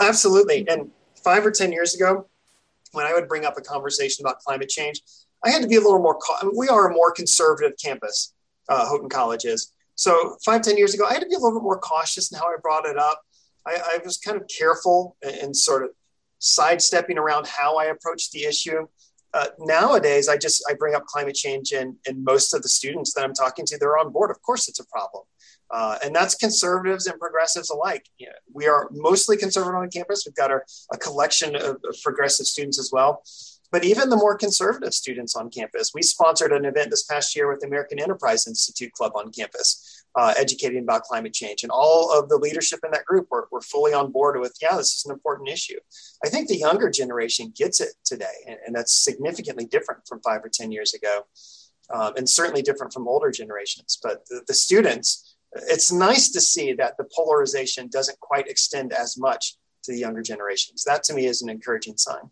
Absolutely. And five or 10 years ago, when I would bring up a conversation about climate change, I had to be a little more, we are a more conservative campus, uh, Houghton College is. So five, 10 years ago, I had to be a little bit more cautious in how I brought it up. I, I was kind of careful and sort of sidestepping around how I approached the issue. Uh, nowadays, I just I bring up climate change, and and most of the students that I'm talking to, they're on board. Of course, it's a problem, uh, and that's conservatives and progressives alike. You know, we are mostly conservative on campus. We've got our, a collection of, of progressive students as well but even the more conservative students on campus. We sponsored an event this past year with the American Enterprise Institute Club on campus, uh, educating about climate change. And all of the leadership in that group were, were fully on board with, yeah, this is an important issue. I think the younger generation gets it today, and, and that's significantly different from five or 10 years ago, um, and certainly different from older generations. But the, the students, it's nice to see that the polarization doesn't quite extend as much to the younger generations. That to me is an encouraging sign.